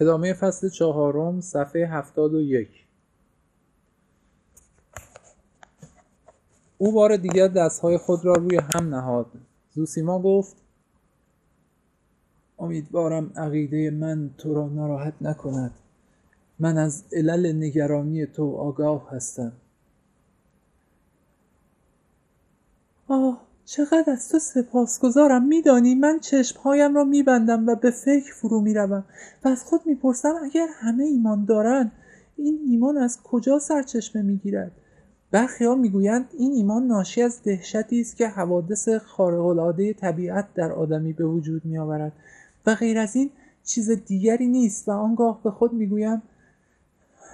ادامه فصل چهارم صفحه هفتاد و یک. او بار دیگر دستهای خود را روی هم نهاد. زوسیما گفت امیدوارم عقیده من تو را ناراحت نکند. من از علل نگرانی تو آگاه هستم. آه چقدر از تو سپاسگزارم. میدانی من چشمهایم را میبندم و به فکر فرو می‌روم و از خود می‌پرسم اگر همه ایمان دارند این ایمان از کجا سرچشمه می‌گیرد؟ برخیها می‌گویند این ایمان ناشی از دهشتی است که حوادث خارقالعاده طبیعت در آدمی به وجود میآورد و غیر از این چیز دیگری نیست و آنگاه به خود می‌گویم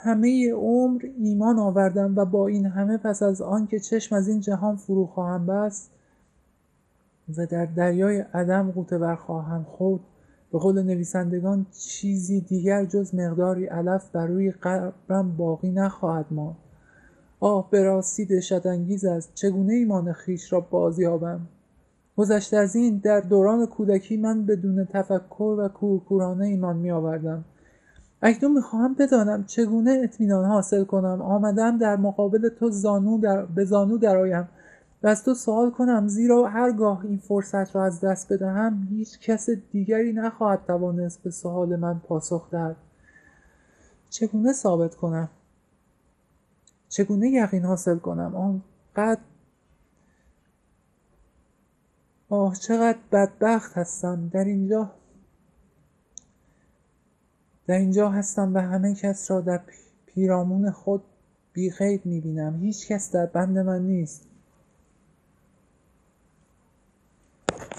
همه عمر ایمان آوردم و با این همه پس از آن که چشم از این جهان فرو خواهم بست و در دریای عدم غوطه خواهم خورد. به قول نویسندگان چیزی دیگر جز مقداری علف بر روی قبرم باقی نخواهد ماند. آه به راستی دهشت انگیز است. چگونه ایمان خیش را بازیابم؟ گذشته از این در دوران کودکی من بدون تفکر و کورکورانه ایمان می آوردم اکنون می‌خواهم بدانم چگونه اطمینان حاصل کنم. آمدم در مقابل تو زانو در... به زانو درآیم. و از تو سوال کنم زیرا هرگاه این فرصت را از دست بدهم هیچ کس دیگری نخواهد توانست به سوال من پاسخ دهد. چگونه ثابت کنم؟ چگونه یقین حاصل کنم؟ آنقدر آه چقدر بدبخت هستم. در اینجا در اینجا هستم و همه کس را در پیرامون خود بی می می‌بینم. هیچ کس در بند من نیست.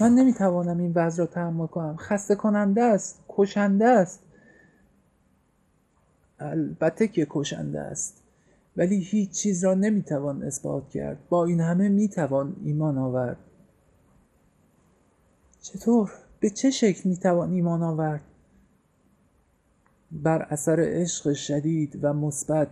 من نمی‌توانم این وضع را تحمل کنم. خسته کننده است کشنده است. البته که کشنده است. ولی هیچ چیز را نمی‌توان اثبات کرد. با این همه می‌توان ایمان آورد. چطور؟ به چه شکل می‌توان ایمان آورد؟ بر اثر عشق شدید و مثبت.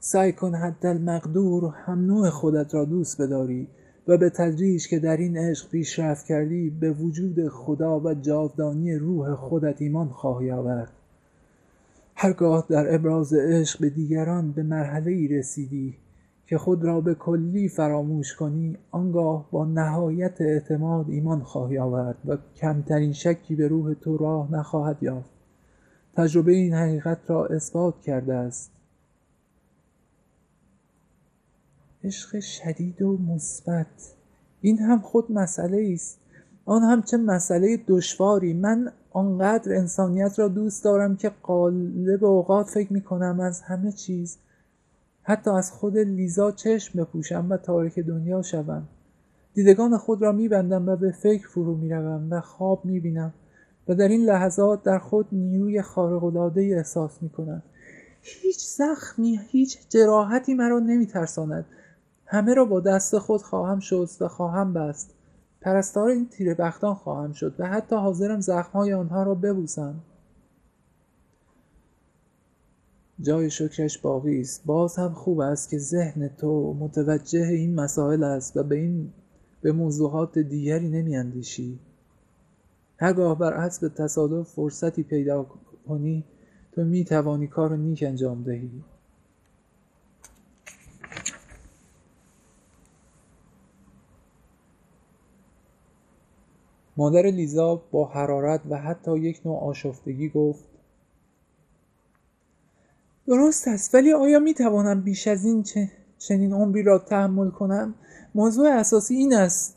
سعی کن حد المقدور هم نوع خودت را دوست بداری. و به تدریج که در این عشق پیشرفت کردی به وجود خدا و جاودانی روح خودت ایمان خواهی آورد. هرگاه در ابراز عشق به دیگران به مرحله ای رسیدی که خود را به کلی فراموش کنی آنگاه با نهایت اعتماد ایمان خواهی آورد و کمترین شکی به روح تو راه نخواهد یافت. تجربه این حقیقت را اثبات کرده است. عشق شدید و مثبت. این هم خود مسئله است آن هم چه مسئله دشواری. من آنقدر انسانیت را دوست دارم که قالب اوقات فکر می کنم از همه چیز حتی از خود لیزا چشم بپوشم و تاریک دنیا شوم. دیدگان خود را میبندم و به فکر فرو می‌روم و خواب می‌بینم و در این لحظات در خود نیروی خارق‌العاده احساس می‌کنم. هیچ زخمی هیچ جراحتی مرا نمیترساند. همه را با دست خود خواهم شست و خواهم بست. پرستار این تیره بختان خواهم شد و حتی حاضرم زخمهای آنها را ببوسم. جای شکرش باقی است. باز هم خوب است که ذهن تو متوجه این مسائل است و به این به موضوعات دیگری نمیاندیشی. هرگاه بر حسب تصادف فرصتی پیدا کنی تو می توانی کار نیک انجام دهی. مادر لیزا با حرارت و حتی یک نوع آشفتگی گفت درست است ولی آیا می توانم بیش از این چنین عمری را تحمل کنم؟ موضوع اساسی این است.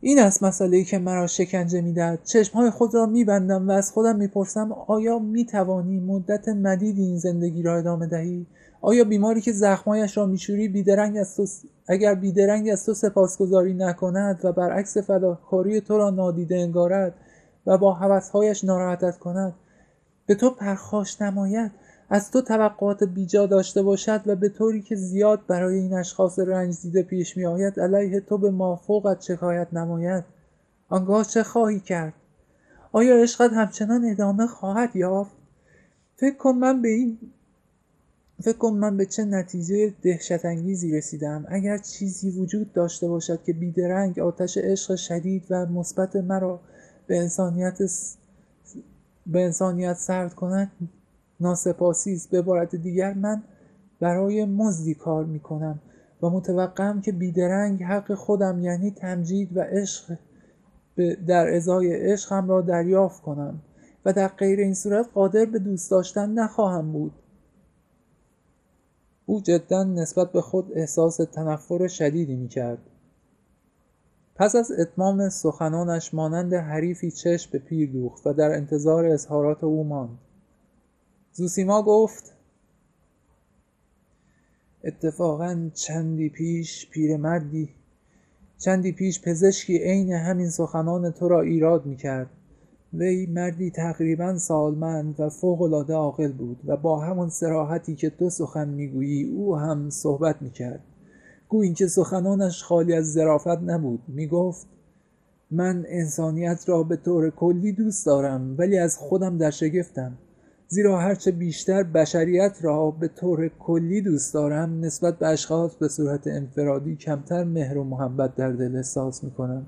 این است مسئله که مرا شکنجه می‌دهد چشمهای خود را میبندم و از خودم می‌پرسم آیا می‌توانی مدت مدیدی این زندگی را ادامه دهی؟ آیا بیماری که زخمایش را میشوری بیدرنگ از تو اگر بیدرنگ از تو سپاسگزاری نکند و برعکس فداکاری تو را نادیده انگارد و با هوسهایش ناراحتت کند به تو پرخاش نماید. از تو توقعات بیجا داشته باشد و به طوری که زیاد برای این اشخاص رنج دیده پیش می آید علیه تو به مافوقت شکایت نماید. آنگاه چه خواهی کرد؟ آیا عشقت همچنان ادامه خواهد یافت؟ فکر کن من به این فکر کن من به چه نتیجه دهشت انگیزی رسیدم. اگر چیزی وجود داشته باشد که بیدرنگ آتش عشق شدید و مثبت مرا به انسانیت به انسانیت سرد کند ناسپاسی است. به عبارت دیگر من برای مزدی کار می‌کنم و متوقعم که بیدرنگ حق خودم یعنی تمجید و عشق در ازای عشقم را دریافت کنم و در غیر این صورت قادر به دوست داشتن نخواهم بود. او جدا نسبت به خود احساس تنفر شدیدی می کرد. پس از اتمام سخنانش مانند حریفی چشم به پیر دوخت و در انتظار اظهارات او ماند. زوسیما گفت اتفاقا چندی پیش پیرمردی چندی پیش پزشکی عین همین سخنان تو را ایراد می کرد وی مردی تقریبا سالمند و فوقالعاده عاقل بود و با همون سراحتی که تو سخن می‌گویی او هم صحبت می‌کرد. گویی که سخنانش خالی از ظرافت نبود می‌گفت من انسانیت را به طور کلی دوست دارم ولی از خودم در شگفتم. زیرا هرچه بیشتر بشریت را به طور کلی دوست دارم نسبت به اشخاص به صورت انفرادی کمتر مهر و محبت در دل احساس می‌کنم.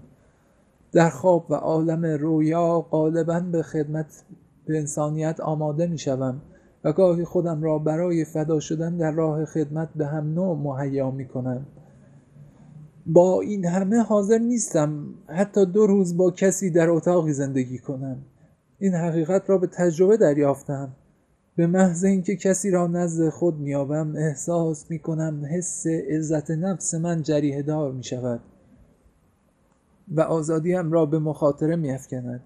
در خواب و عالم رویا غالبا به خدمت به انسانیت آماده می شوم و گاهی خودم را برای فدا شدن در راه خدمت به هم نوع مهیا می کنم با این همه حاضر نیستم حتی دو روز با کسی در اتاقی زندگی کنم. این حقیقت را به تجربه دریافتم. به محض اینکه کسی را نزد خود میابم احساس می کنم حس عزت نفس من جریه دار می شود و آزادیم را به مخاطره می افکند.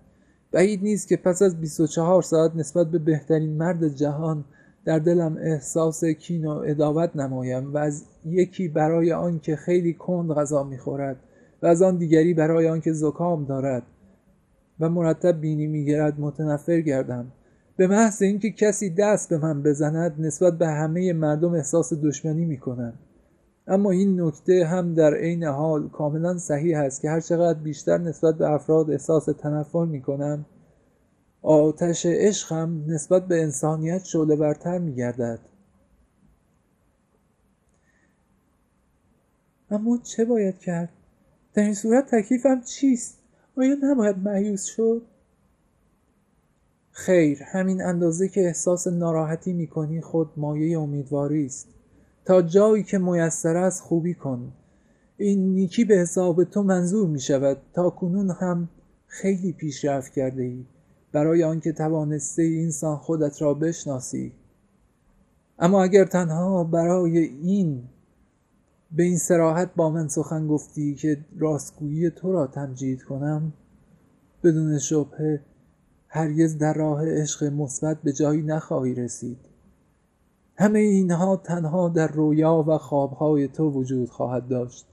بعید نیست که پس از 24 ساعت نسبت به بهترین مرد جهان در دلم احساس کین و اداوت نمایم و از یکی برای آنکه خیلی کند غذا می‌خورد و از آن دیگری برای آنکه زکام دارد و مرتب بینی می‌گیرد متنفر گردم به محض اینکه کسی دست به من بزند نسبت به همه مردم احساس دشمنی می‌کنم اما این نکته هم در عین حال کاملا صحیح است که هرچقدر بیشتر نسبت به افراد احساس تنفر می کنم آتش عشقم نسبت به انسانیت شعله برتر می گردد اما چه باید کرد؟ در این صورت تکلیفم چیست؟ آیا نباید معیوس شد؟ خیر همین اندازه که احساس ناراحتی می کنی خود مایه امیدواری است تا جایی که میسر است خوبی کن. این نیکی به حساب تو منظور می شود. تا کنون هم خیلی پیشرفت کرده ای. برای آنکه توانسته انسان خودت را بشناسی. اما اگر تنها برای این به این سراحت با من سخن گفتی که راستگویی تو را تمجید کنم بدون شبهه هرگز در راه عشق مثبت به جایی نخواهی رسید. همه اینها تنها در رویا و خوابهای تو وجود خواهد داشت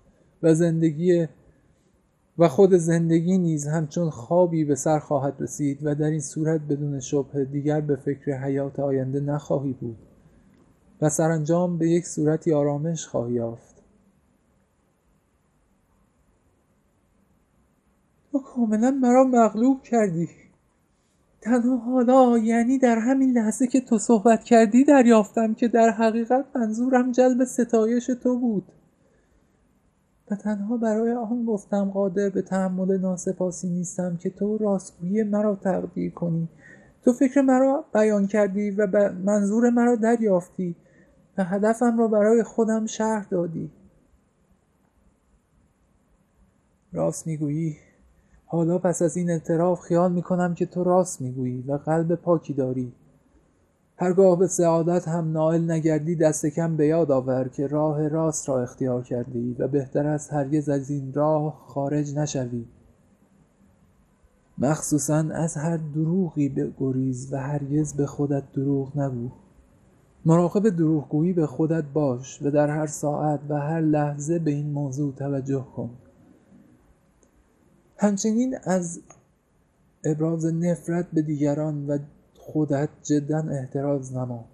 و زندگی و خود زندگی نیز همچون خوابی به سر خواهد رسید و در این صورت بدون شبه دیگر به فکر حیات آینده نخواهی بود و سرانجام به یک صورتی آرامش خواهی یافت. تو کاملا مرا مغلوب کردی. تنها حالا یعنی در همین لحظه که تو صحبت کردی دریافتم که در حقیقت منظورم جلب ستایش تو بود. و تنها برای آن گفتم قادر به تحمل ناسپاسی نیستم که تو راستگویی مرا تقدیر کنی. تو فکر مرا بیان کردی و منظور مرا دریافتی و هدفم را برای خودم شهر دادی. راست می‌گویی؟ حالا پس از این اعتراف خیال می‌کنم که تو راست می‌گویی و قلب پاکی داری. هرگاه به سعادت هم نائل نگردی دست کم به یاد آور که راه راست را اختیار کردی و بهتر است هرگز از این راه خارج نشوی. مخصوصا از هر دروغی بگریز و هرگز به خودت دروغ نگو. مراقب دروغگویی به خودت باش و در هر ساعت و هر لحظه به این موضوع توجه کن. همچنین از ابراز نفرت به دیگران و خودت جدا احتراز نما.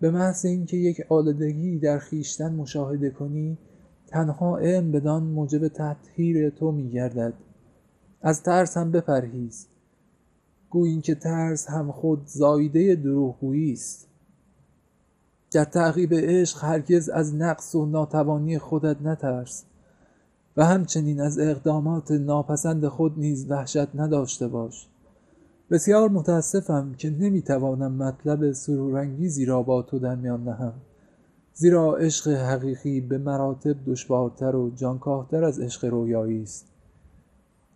به محض اینکه یک آلودگی در خیشتن مشاهده کنی تنها علم بدان موجب تطهیر تو میگردد. از ترس هم بپرهیز. گویی که ترس هم خود زایده دروغگویی است. در تعقیب عشق هرگز از نقص و ناتوانی خودت نترس. و همچنین از اقدامات ناپسند خود نیز وحشت نداشته باش. بسیار متاسفم که نمی‌توانم مطلب سرورانگیزی را با تو در میان نهم زیرا عشق حقیقی به مراتب دشوارتر و جانکاهتر از عشق رویایی است.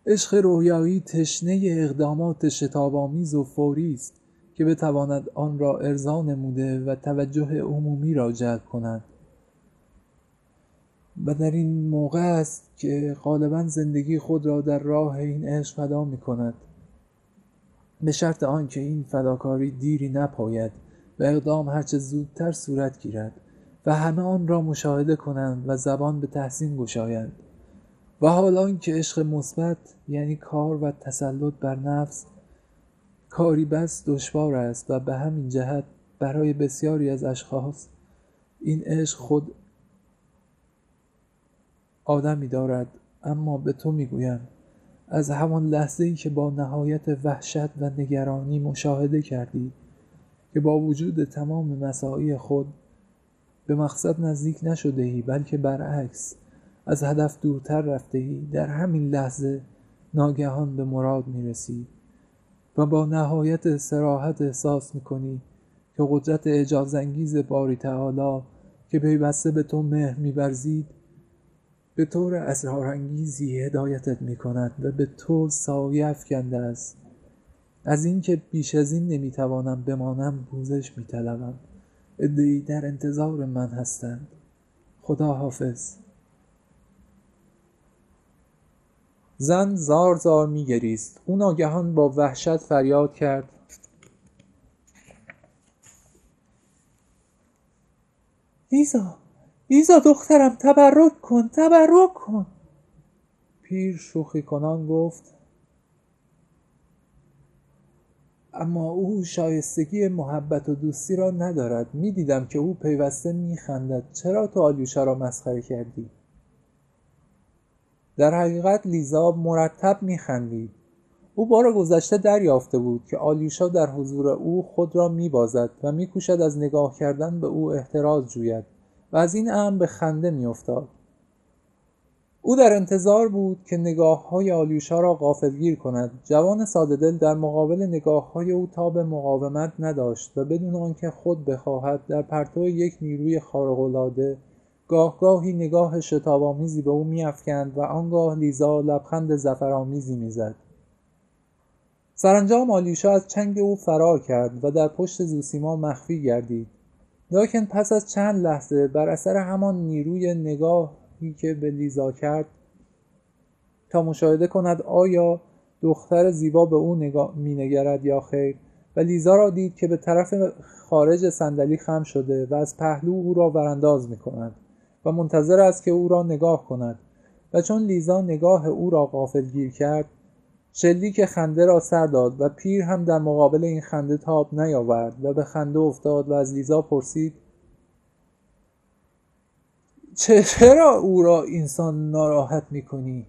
عشق رویایی تشنه اقدامات شتابآمیز و فوری است که بتواند آن را ارضا نموده و توجه عمومی را جلب کند. و در این موقع است که غالبا زندگی خود را در راه این عشق فدا می کند به شرط آنکه این فداکاری دیری نپاید و اقدام هرچه زودتر صورت گیرد و همه آن را مشاهده کنند و زبان به تحسین گشایند. و حالا که عشق مثبت یعنی کار و تسلط بر نفس کاری بس دشوار است و به همین جهت برای بسیاری از اشخاص این عشق خود آدمی دارد اما به تو می‌گویم. از همان لحظه ای که با نهایت وحشت و نگرانی مشاهده کردی که با وجود تمام مساعی خود به مقصد نزدیک نشده ای بلکه برعکس از هدف دورتر رفته ای در همین لحظه ناگهان به مراد می‌رسی و با نهایت سراحت احساس می‌کنی که قدرت اعجازانگیز باری تعالی که پیوسته به تو مهر میورزید به طور اسرارانگیزی هدایتت می کند و به تو سایه افکنده است. از اینکه بیش از این نمی‌توانم بمانم پوزش میطلبم. ادعی در انتظار من هستند. خدا حافظ. زن زار زار میگریست. او ناگهان با وحشت فریاد کرد. لیزا لیزا دخترم تبرک کن تبرک کن. پیر شوخی کنان گفت اما او شایستگی محبت و دوستی را ندارد. می‌دیدم که او پیوسته میخندد. چرا تو آلیوشا را مسخره کردی؟ در حقیقت لیزا مرتب میخندید. او بار گذشته دریافته بود که آلیوشا در حضور او خود را میبازد و میکوشد از نگاه کردن به او احتراز جوید. و از این امر به خنده میافتاد. او در انتظار بود که نگاه های آلیوشا را غافلگیر کند. جوان ساده دل در مقابل نگاه های او تاب مقاومت نداشت و بدون آنکه خود بخواهد در پرتو یک نیروی خارق‌العاده گاه گاهی نگاه شتابآمیزی به او میافکند و آنگاه لیزا لبخند زفرآمیزی می‌زد. سرانجام آلیوشا از چنگ او فرار کرد و در پشت زوسیما مخفی گردید. لاکن پس از چند لحظه بر اثر همان نیروی نگاهی که به لیزا کرد تا مشاهده کند آیا دختر زیبا به او مینگرد یا خیر و لیزا را دید که به طرف خارج صندلی خم شده و از پهلو او را ورانداز می کند و منتظر است که او را نگاه کند و چون لیزا نگاه او را غافلگیر کرد که خنده را سر داد و پیر هم در مقابل این خنده تاب نیاورد و به خنده افتاد و از لیزا پرسید چرا او را اینسان ناراحت می‌کنی؟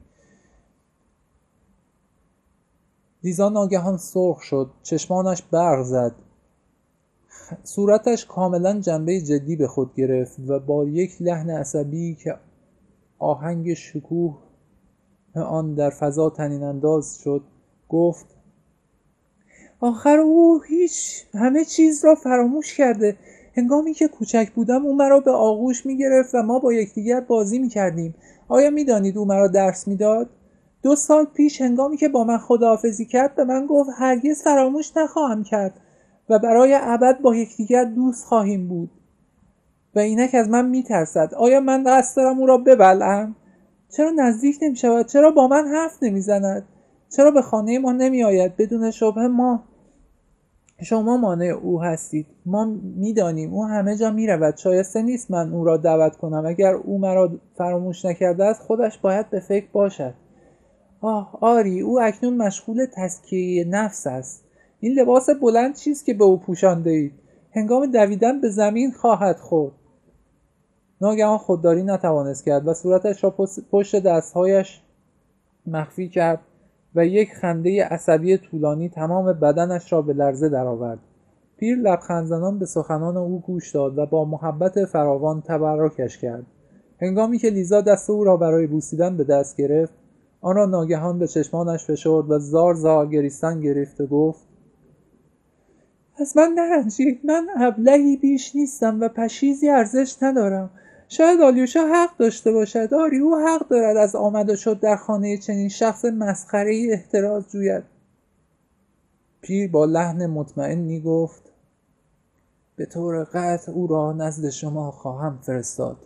لیزا ناگهان سرخ شد چشمانش برق زد. صورتش کاملا جنبه جدی به خود گرفت و با یک لحن عصبی که آهنگ شکوه آن در فضا تنین انداز شد. گفت آخر او هیچ همه چیز را فراموش کرده. هنگامی که کوچک بودم او مرا به آغوش می گرفت و ما با یکدیگر بازی می کردیم آیا می دانید او مرا درس می‌داد؟ دو سال پیش هنگامی که با من خداحافظی کرد به من گفت هرگز فراموش نخواهم کرد و برای ابد با یکدیگر دوست خواهیم بود. و اینک از من میترسد. آیا من قصد دارم او را ببلم چرا نزدیک نمی شود چرا با من حرف نمی‌زند؟ چرا به خانه ما نمی آید بدون شبه ما. شما مانع او هستید. ما می‌دانیم. او همه جا می رود شایسته نیست من او را دعوت کنم. اگر او مرا فراموش نکرده است خودش باید به فکر باشد. آه آری او اکنون مشغول تسکیه نفس است. این لباس بلند چیست که به او پوشانده اید؟ هنگام دویدن به زمین خواهد خورد. ناگهان خودداری نتوانست کرد و صورتش را پشت دستهایش مخفی کرد و یک خنده عصبی طولانی تمام بدنش را به لرزه درآورد. پیر لبخند زنان به سخنان او گوش داد و با محبت فراوان تبرکش کرد. هنگامی که لیزا دست او را برای بوسیدن به دست گرفت آن را ناگهان به چشمانش فشرد و زار زار گریستن گرفت و گفت از من نرنجید من ابلهی بیش نیستم و پشیزی ارزش ندارم. شاید آلیوشا حق داشته باشد. آری او حق دارد از آمد و شد در خانه چنین شخص مسخره ای احتراز جوید. پیر با لحن مطمئنی گفت به طور قطع او را نزد شما خواهم فرستاد.